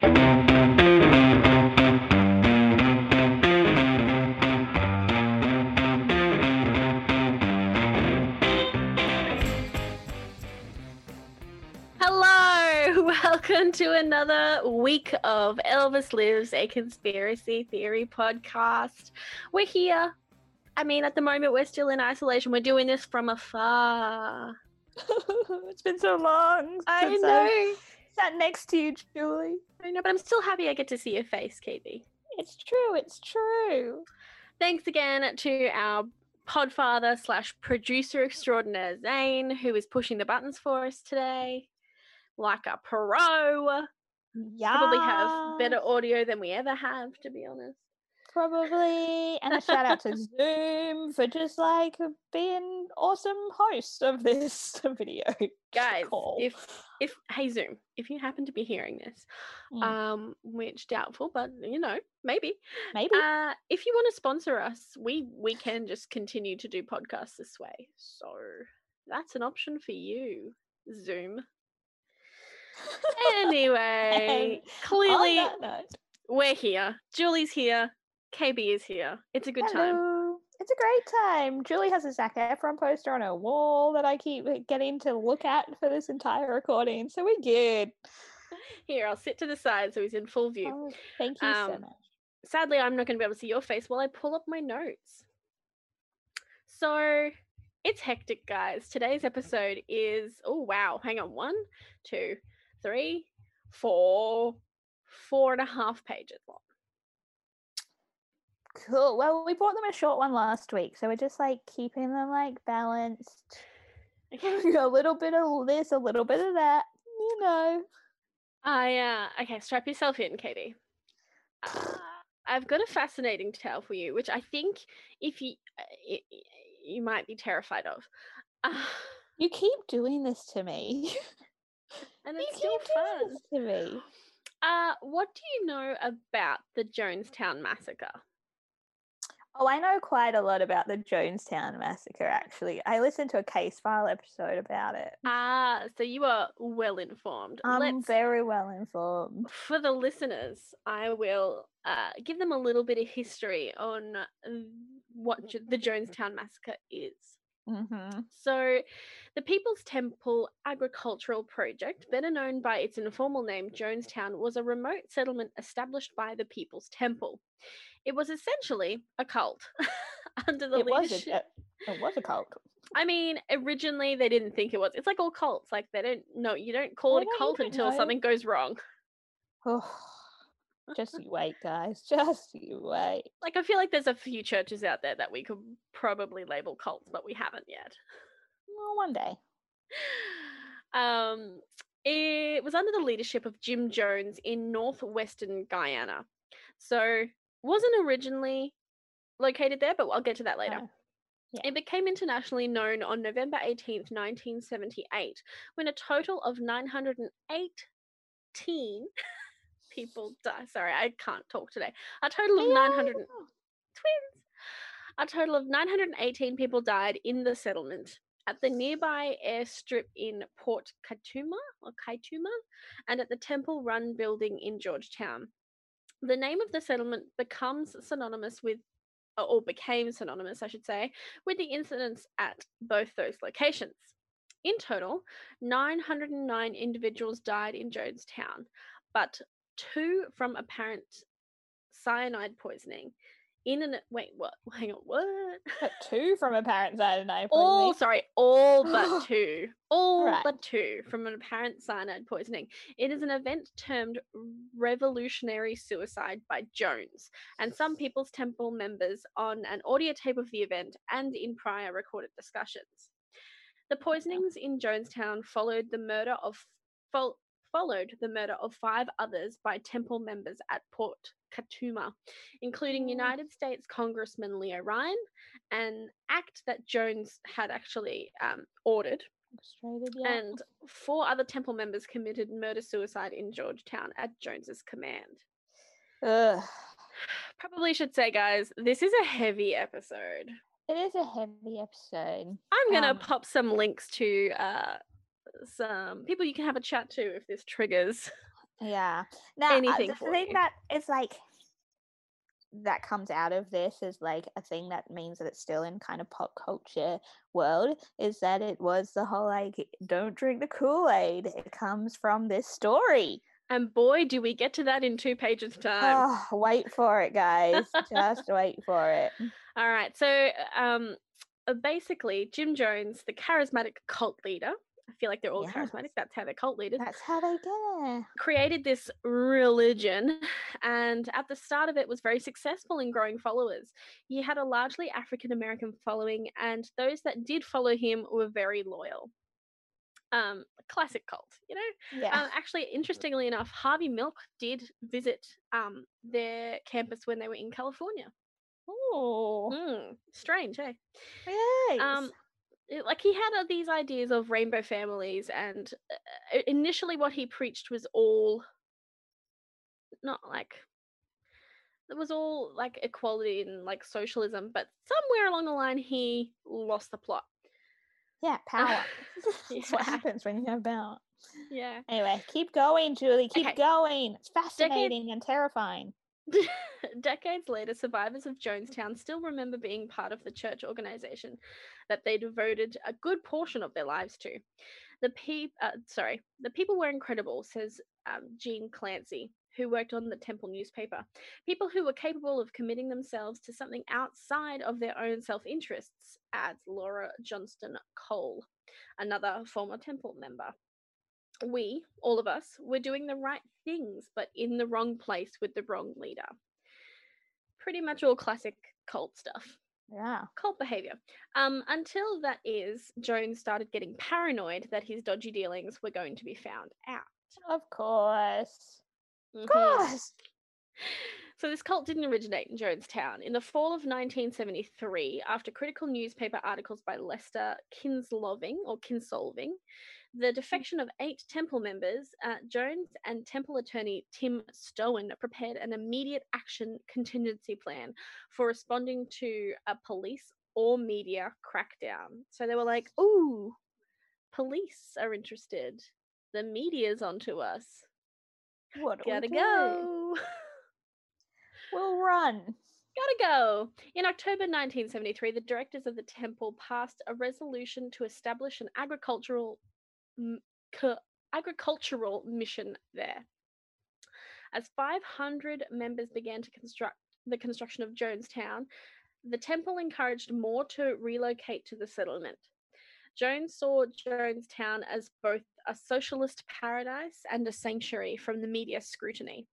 welcome to another week of Elvis Lives, a conspiracy theory podcast. We're here. I mean, at the moment, we're still in isolation. We're doing this from afar. it's been so long. I know. Sat next to you, Julie. I know, but I'm still happy I get to see your face, Katie. It's true. It's true. Thanks again to our podfather slash producer extraordinaire, Zane, who is pushing the buttons for us today. Like a pro. Yeah. Probably have better audio than we ever have, to be honest. Probably. And a shout out to Zoom for just like being awesome host of this video. Guys, call. if if hey Zoom, if you happen to be hearing this, Mm, um, which doubtful, but you know, maybe. maybe. Uh, if you want to sponsor us, we we can just continue to do podcasts this way. So that's an option for you, Zoom. Anyway, clearly we're here. Julie's here. KB is here. It's a good time. hello. It's a great time. Julie has a Zac Efron poster on her wall that I keep getting to look at for this entire recording. So we're good. Here, I'll sit to the side so he's in full view. Oh, thank you so Um, much. sadly i'm not going to be able to see your face while i pull up my notes so it's hectic guys today's episode is oh wow hang on one two three four four and a half pages long Cool. Well, we bought them a short one last week, so we're just like keeping them like balanced. okay a little bit of this, a little bit of that. You know. i uh okay strap yourself in katie uh, i've got a fascinating tale for you which i think if you uh, you might be terrified of uh, You keep doing this to me. and you it's still fun to me. Uh, what do you know about the Jonestown massacre? Oh, I know quite a lot about the Jonestown massacre. Actually, I listened to a case file episode about it. Ah, so you are well informed. I'm Let's, very well informed. for the listeners, I will uh, give them a little bit of history on uh, what Jo- the Jonestown massacre is. Mm-hmm. So, the People's Temple Agricultural Project, better known by its informal name Jonestown, was a remote settlement established by the People's Temple. It was essentially a cult under the It was leadership. a, it was a cult. I mean, originally they didn't think it was. It's like all cults. Like they don't know. You don't call I it a cult until know. something goes wrong. Oh, just you wait, guys. Just you wait. Like I feel like there's a few churches out there that we could probably label cults, but we haven't yet. Well, one day. Um, it was under the leadership of Jim Jones in northwestern Guyana. So wasn't originally located there, but I'll get to that later. Oh, yeah. It became internationally known on November 18th, 1978, when a total of 918 people die. Sorry, I can't talk today. A total of 900 and- twins. A total of 918 people died in the settlement at the nearby airstrip in Port Kaituma or Kaituma and at the Temple Run building in Georgetown. The name of the settlement becomes synonymous with or- or became synonymous, I should say, with the incidents at both those locations. In total, 909 individuals died in Jonestown, but two from apparent cyanide poisoning. In an wait, what? Hang on, what? Two from apparent cyanide poisoning. all sorry, all but two, all Right. but two from an apparent cyanide poisoning. It is an event termed revolutionary suicide by Jones, and some People's Temple members on an audio tape of the event and in prior recorded discussions. The poisonings in Jonestown followed the murder of followed the murder of five others by temple members at Port Kaituma, including Mm. United States Congressman Leo Ryan, an act that Jones had actually um, ordered, yeah. and four other temple members committed murder suicide in Georgetown at Jones's command. Ugh. Probably should say, guys, this is a heavy episode. It is a heavy episode. I'm gonna Um, pop some links to uh, some people you can have a chat to if this triggers. Yeah. Now, uh, anything the for thing you. that is like that comes out of this is like a thing that means that it's still in kind of pop culture world is that it was the whole like don't drink the Kool-Aid. It comes from this story. And boy, do we get to that in two pages time. Oh, wait for it, guys. Just wait for it. All right. So, um, uh, basically, Jim Jones, the charismatic cult leader, I feel like they're all Yes. charismatic. That's how they're cult leaders. That's how they get it. created this religion and at the start of it was very successful in growing followers he had a largely african american following and those that did follow him were very loyal um classic cult you know Yeah. um, actually interestingly enough harvey milk did visit um their campus when they were in california Oh, Hmm, strange eh yes. um like he had uh, these ideas of rainbow families and uh, uh, initially what he preached was all not like it was all like equality and like socialism but somewhere along the line he lost the plot yeah, power. That's what happens when you have power. yeah Anyway, keep going, Julie. Keep Okay. going. It's fascinating and terrifying. Decades later, survivors of Jonestown still remember being part of the church organization that they devoted a good portion of their lives to. The peop- uh, sorry, the people were incredible, says um, Jean Clancy, who worked on the Temple newspaper. People who were capable of committing themselves to something outside of their own self-interests, adds Laura Johnston Kohl, another former Temple member we, all of us, were doing the right things, but in the wrong place with the wrong leader. Pretty much all classic cult stuff, Yeah. cult behavior. Um, until that is, Jones started getting paranoid that his dodgy dealings were going to be found out. Of course. Of Mhm. course. So this cult didn't originate in Jonestown. In the fall of 1973, after critical newspaper articles by Lester Kinsloving or Kinsolving, the defection of eight Temple members, uh, Jones and Temple attorney Tim Stoen prepared an immediate action contingency plan for responding to a police or media crackdown. So they were like, "Ooh, police are interested. The media's onto us. What we Gotta do? go." We'll run. Gotta go. In October 1973, the directors of the temple passed a resolution to establish an agricultural agricultural mission there. As 500 members began to construct the construction of Jonestown, the temple encouraged more to relocate to the settlement. Jones saw Jonestown as both a socialist paradise and a sanctuary from the media scrutiny.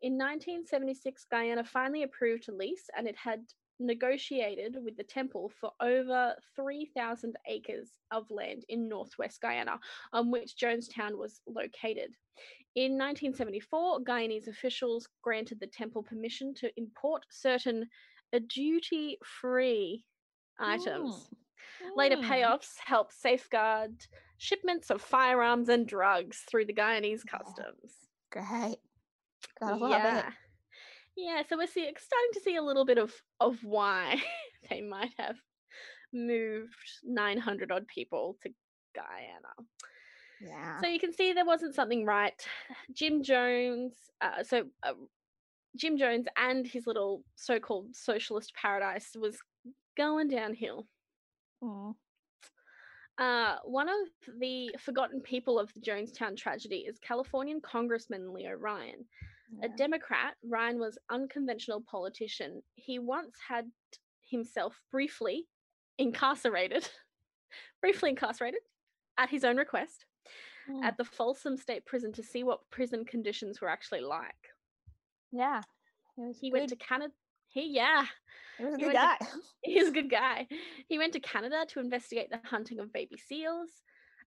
In 1976, Guyana finally approved a lease and it had negotiated with the temple for over 3,000 acres of land in northwest Guyana, on which Jonestown was located. In 1974, Guyanese officials granted the temple permission to import certain duty free items. Later Mm. payoffs helped safeguard shipments of firearms and drugs through the Guyanese customs. Great. Gotta love yeah. it. Yeah, so we're see, starting to see a little bit of of why they might have moved 900 odd people to Guyana. Yeah. So you can see there wasn't something right. Jim Jones, uh, so uh, Jim Jones and his little so-called socialist paradise was going downhill. Mm. Uh, one of the forgotten people of the Jonestown tragedy is Californian Congressman Leo Ryan. A Democrat, Ryan was unconventional politician. He once had himself briefly incarcerated, briefly incarcerated at his own request Mm. at the Folsom State Prison to see what prison conditions were actually like. Yeah. He was He good. went to Canada. He yeah, he was a he good guy. to- he's a good guy. He went to Canada to investigate the hunting of baby seals.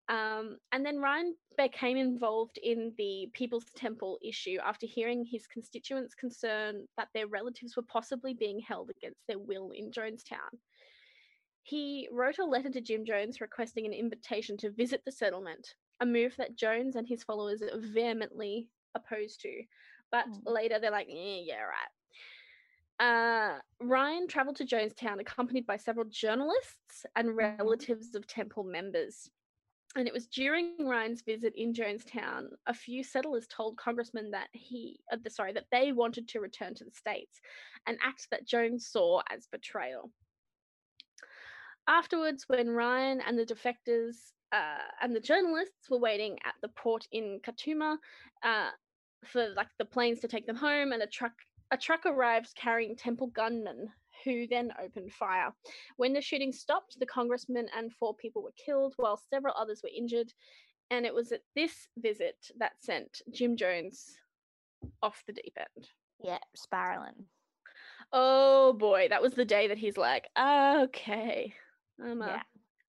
Um, and then Ryan became involved in the People's Temple issue after hearing his constituents' concern that their relatives were possibly being held against their will in Jonestown. He wrote a letter to Jim Jones requesting an invitation to visit the settlement, a move that Jones and his followers vehemently opposed to. But Mm. later they're like, eh, yeah, right. Uh, Ryan traveled to Jonestown accompanied by several journalists and Mhm. relatives of temple members. And it was during Ryan's visit in Jonestown, a few settlers told Congressman that he, uh, sorry, that they wanted to return to the states, an act that Jones saw as betrayal. Afterwards, when Ryan and the defectors uh, and the journalists were waiting at the port in Kaituma uh, for like the planes to take them home, and a truck a truck arrives carrying temple gunmen who then opened fire. When the shooting stopped, the congressman and four people were killed, while several others were injured. And it was at this visit that sent Jim Jones off the deep end. Yeah, spiraling. Oh boy, that was the day that he's like, okay, I'm a, Yeah.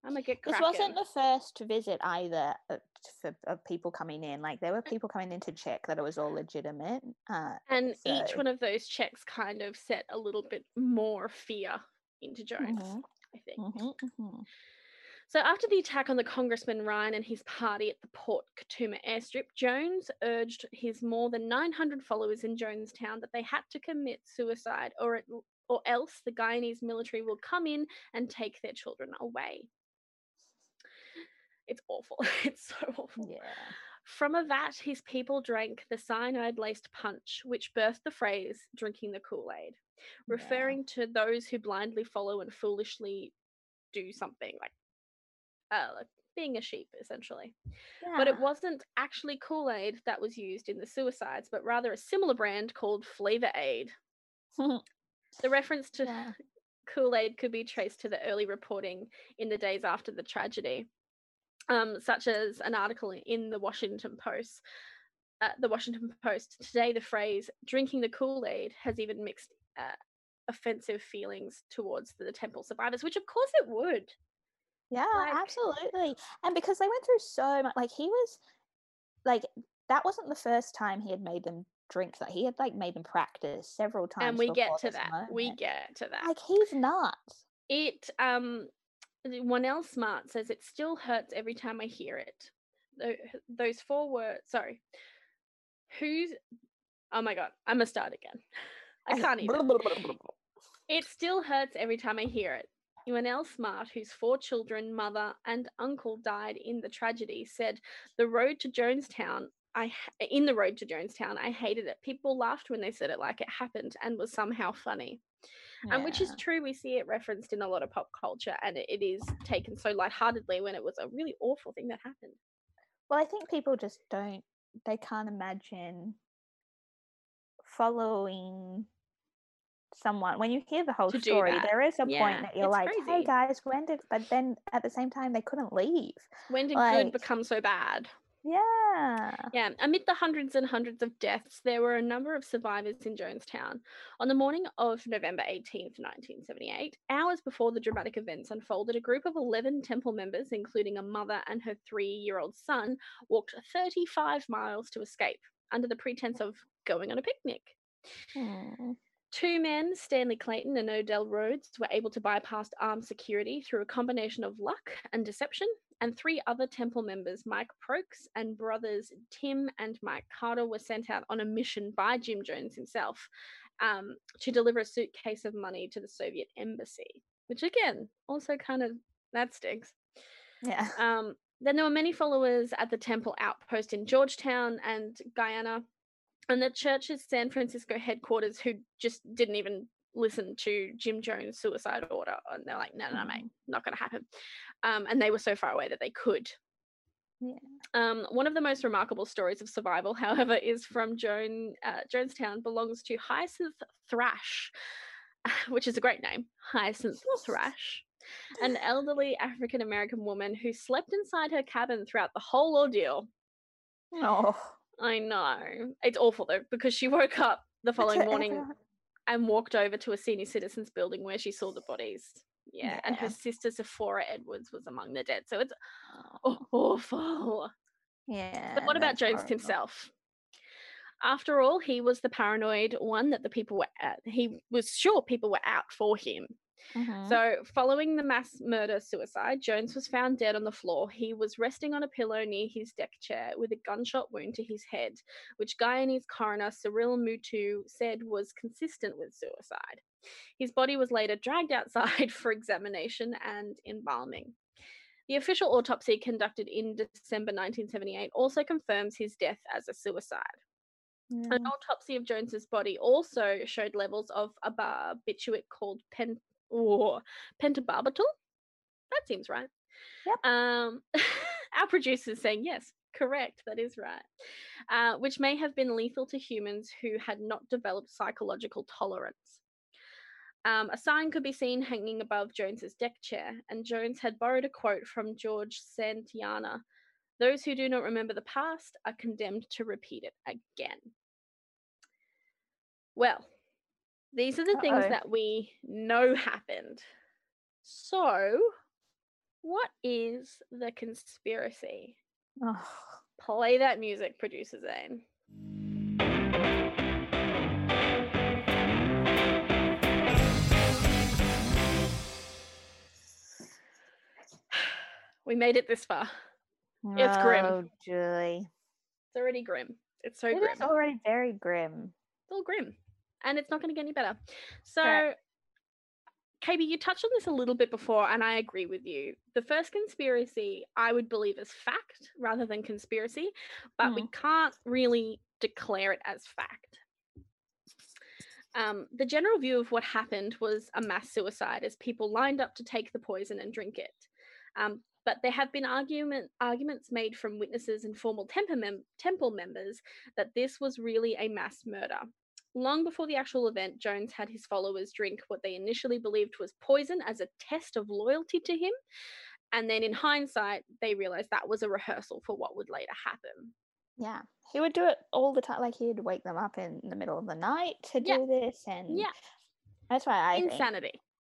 I'm gonna get This wasn't the first visit either uh, for of people coming in. Like there were people coming in to check that it was all legitimate. Uh, and each one of those checks kind of set a little bit more fear into Jones, Mhm. I think. mhm, mhm. So after the attack on the Congressman Ryan and his party at the Port Kaituma airstrip, Jones urged his more than 900 followers in Jonestown that they had to commit suicide or it, or else the Guyanese military will come in and take their children away. It's awful. It's so awful. Yeah. From a vat, his people drank the cyanide laced punch, which birthed the phrase drinking the Kool Aid, Yeah. referring to those who blindly follow and foolishly do something like, uh, like being a sheep, essentially. But it wasn't actually Kool Aid that was used in the suicides, but rather a similar brand called Flavor Aid. The reference to Yeah. Kool Aid could be traced to the early reporting in the days after the tragedy, um, such as an article in the Washington Post. Uh, the Washington Post today, the phrase "drinking the Kool Aid" has even mixed uh, offensive feelings towards the temple survivors, which of course it would. Yeah, Like- absolutely. And because they went through so much, like he was, like that wasn't the first time he had made them drink that. He had like made them practice several times. and we get to that. We get to that. Like he's nuts. It um one L Smart says it still hurts every time I hear it. Tho- Those four words sorry. Who's oh my god, I'm gonna start again. I can't even. It still hurts every time I hear it. L Smart, whose four children, mother, and uncle died in the tragedy, said, "The road to Jonestown, I in the road to Jonestown, I hated it. People laughed when they said it like it happened and was somehow funny." and which is true. We see it referenced in a lot of pop culture, and it, it is taken so lightheartedly when it was a really awful thing that happened. Well, I think people just don't. They can't imagine following someone when you hear the whole story. that. There is a Yeah, point that you're it's like, crazy. "Hey guys, when did?" But then at the same time, they couldn't leave. When did Like- good become so bad? Yeah. Yeah, amid the hundreds and hundreds of deaths, there were a number of survivors in Jonestown. On the morning of November 18th, 1978, hours before the dramatic events unfolded, a group of 11 temple members, including a mother and her three year old son, walked 35 miles to escape under the pretense of going on a picnic. Hmm. Two men, Stanley Clayton and Odell Rhodes, were able to bypass armed security through a combination of luck and deception, and three other temple members, Mike Prokes and brothers Tim and Mike Carter, were sent out on a mission by Jim Jones himself um, to deliver a suitcase of money to the Soviet embassy, which again, also kind of that stinks. Yeah. Um, then there were many followers at the temple outpost in Georgetown and Guyana, and the church's San Francisco headquarters, who just didn't even listen to Jim Jones' suicide order, and they're like, "No, no, no, mate, not going to happen." Um, and they were so far away that they could. Yeah. Um, one of the most remarkable stories of survival, however, is from Joan uh, Jonestown. Belongs to Hyacinth Thrash, which is a great name, Hyacinth Thrash an elderly African American woman who slept inside her cabin throughout the whole ordeal. Oh. I know. It's awful though, because she woke up the following morning and walked over to a senior citizens building where she saw the bodies. Yeah, and her sister Sephora Edwards was among the dead. So it's Oh, awful. yeah. But what about Jones horrible. himself? After all, he was the paranoid one that the people were at. He was sure people were out for him. Mhm. So, following the mass murder suicide, Jones was found dead on the floor. He was resting on a pillow near his deck chair with a gunshot wound to his head, which Guyanese coroner Cyril Mootoo said was consistent with suicide. His body was later dragged outside for examination and embalming. The official autopsy conducted in December 1978 also confirms his death as a suicide. Yeah. An autopsy of Jones's body also showed levels of a barbiturate called pen or pentobarbital. That seems right. Yep. Um, our producer's saying yes, correct. That is right. Uh, which may have been lethal to humans who had not developed psychological tolerance. Um, a sign could be seen hanging above Jones's deck chair, and Jones had borrowed a quote from George Santayana those who do not remember the past are condemned to repeat it again. Well, these are the things Uh-oh. that we know happened. So, what is the conspiracy? Oh, Play that music, producer Zane. We made it this far. It's grim. Oh, Julie. It's already grim. It's so It grim. is already very grim. It's all grim. And it's not going to get any better. So, Correct. KB, you touched on this a little bit before, and I agree with you. The first conspiracy I would believe is fact rather than conspiracy, but we can't really declare it as fact. Um, the general view of what happened was a mass suicide as people lined up to take the poison and drink it. Um, but there have been argument arguments made from witnesses and formal temple, mem- temple members that this was really a mass murder. Long before the actual event, Jones had his followers drink what they initially believed was poison as a test of loyalty to him. And then in hindsight, they realized that was a rehearsal for what would later happen. Yeah. He would do it all the time. Like he'd wake them up in the middle of the night to Yeah. do this. And Yeah, that's why I think.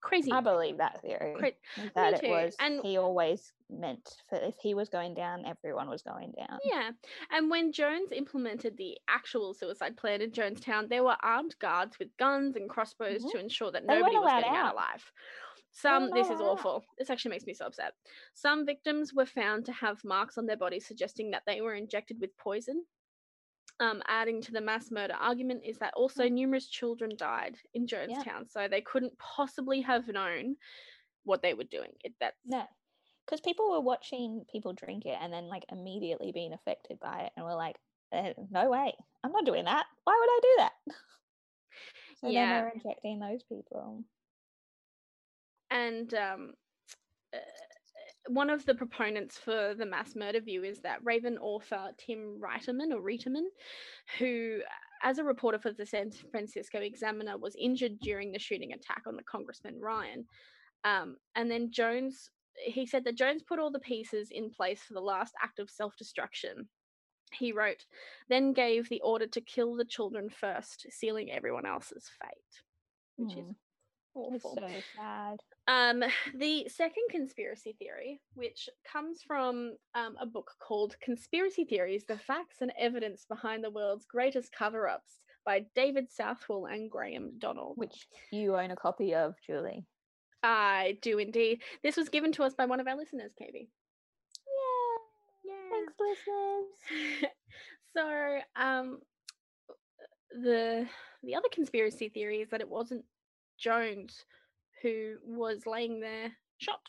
Crazy. I believe that theory. Cra- that it was and- he always meant for if he was going down, everyone was going down. Yeah. And when Jones implemented the actual suicide plan in Jonestown, there were armed guards with guns and crossbows Mhm. to ensure that They nobody was getting out out. alive. Some, this is awful. This actually makes me so upset. Some victims were found to have marks on their bodies suggesting that they were injected with poison. Um, adding to the mass murder argument is that also Mm. numerous children died in Jonestown, so they couldn't possibly have known what they were doing. It, that's No. Because people were watching people drink it and then like immediately being affected by it and were like, "Eh, no way, I'm not doing that. Why would I do that? So then Yeah. they're injecting those people. and um, uh, one of the proponents for the mass murder view is that Raven author Tim Reiterman or Reiterman, who, as a reporter for the San Francisco Examiner, was injured during the shooting attack on the Congressman Ryan. Um, and then Jones, he said that Jones put all the pieces in place for the last act of self destruction. He wrote, then gave the order to kill the children first, sealing everyone else's fate, which is Mm, It's awful. so sad. Um, the second conspiracy theory, which comes from um, a book called Conspiracy Theories The Facts and Evidence Behind the World's Greatest Cover Ups by David Southwell and Graham Donald. Which you own a copy of, Julie. I do indeed. This was given to us by one of our listeners. Yeah. Thanks, listeners. so, um, the the other conspiracy theory is that it wasn't Jones who was laying there shot.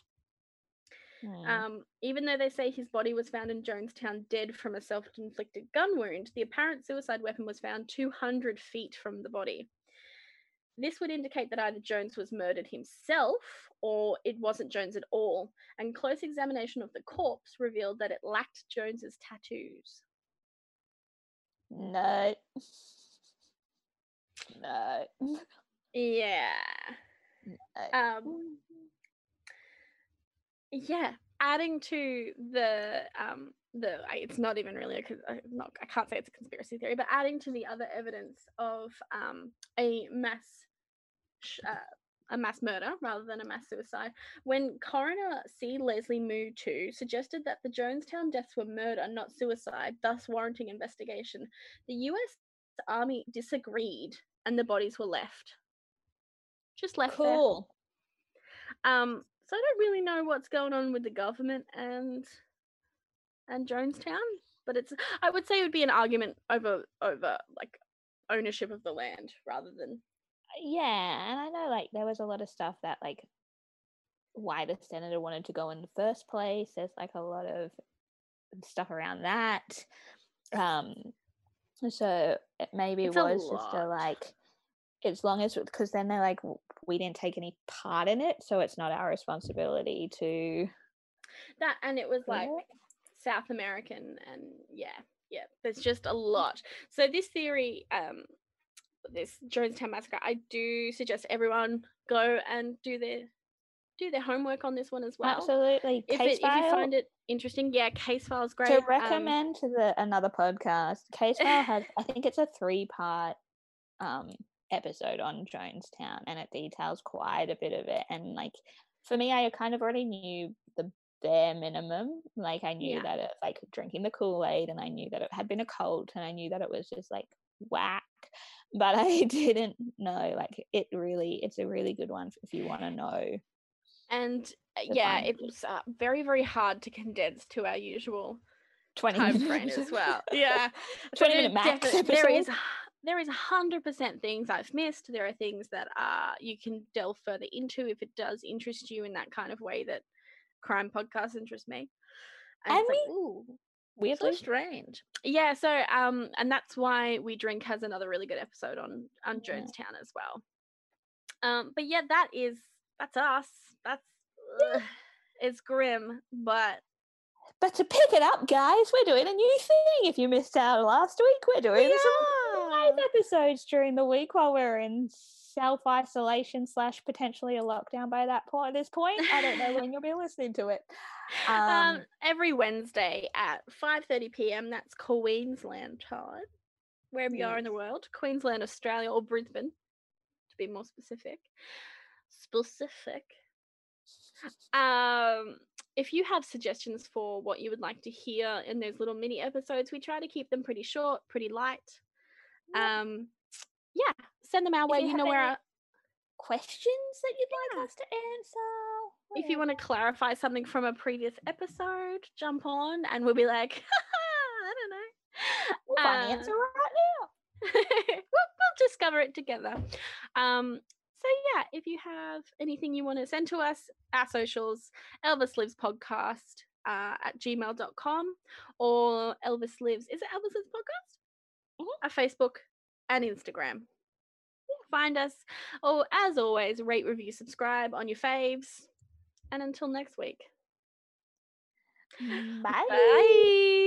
Hmm. Um, even though they say his body was found in Jonestown dead from a self inflicted gun wound, the apparent suicide weapon was found 200 feet from the body. This would indicate that either Jones was murdered himself or it wasn't Jones at all, and close examination of the corpse revealed that it lacked Jones's tattoos. No. No. Yeah. Um, yeah, adding to the um the it's not even really a not I can't say it's a conspiracy theory, but adding to the other evidence of um a mass sh- uh, a mass murder rather than a mass suicide when coroner C. Leslie Moo suggested that the Jonestown deaths were murder, not suicide, thus warranting investigation. The US Army disagreed and the bodies were left. Just left Cool. there. Um, so I don't really know what's going on with the government and and Jonestown, but it's I would say it would be an argument over over like ownership of the land rather than Yeah, and I know like there was a lot of stuff that like why the senator wanted to go in the first place. There's like a lot of stuff around that. Um so it maybe It's a was just a like as long as because then they're like we didn't take any part in it, so it's not our responsibility to that and it was like Yeah. South American and yeah, yeah. There's just a lot. So this theory, um, this Jonestown massacre, I do suggest everyone go and do their do their homework on this one as well. absolutely If, case it, if you find it interesting, yeah, case file's great. to um, recommend to the another podcast case file has i think it's a three part um episode on jonestown and it details quite a bit of it and like for me i kind of already knew the bare minimum like i knew Yeah. that it like drinking the kool-aid and i knew that it had been a cult and i knew that it was just like whack but i didn't know like it really it's a really good one if you want to know and uh, yeah, it was uh, very very hard to condense to our usual 20 time frame as well. Yeah, 20 minute max defi- There is. There is a hundred percent things I've missed. There are things that uh you can delve further into if it does interest you in that kind of way that crime podcasts interest me. And And it's like, ooh, so weirdly strange. Yeah, so um, and that's why We Drink has another really good episode on on Yeah. Jonestown as well. Um, but yeah, that is that's us. That's ugh, it's grim, but But to pick it up, guys, we're doing a new thing. If you missed out last week, we're doing we some live episodes during the week while we're in self isolation slash potentially a lockdown by that point. At This point, I don't know when you'll be listening to it. um, Um, every Wednesday at 5:30 p.m. That's Queensland time, wherever you are in the world, Queensland, Australia, or Brisbane, to be more specific. Specific. Um, if you have suggestions for what you would like to hear in those little mini episodes, we try to keep them pretty short, pretty light. Um, yeah, send them our way. you You know where. Our, questions that you'd like us to answer? if you want to clarify something from a previous episode, jump on, and we'll be like, I don't know. we'll find the Uh, answer right now. we'll, we'll discover it together. Um, so yeah, if you have anything you want to send to us, our socials, Elvis Lives Podcast uh, at gmail.com or Elvis Lives, is it Elvis Lives Podcast? Mhm. Our Facebook and Instagram. Find us. Oh, as always, rate, review, subscribe on your faves. And until next week. Bye. Bye.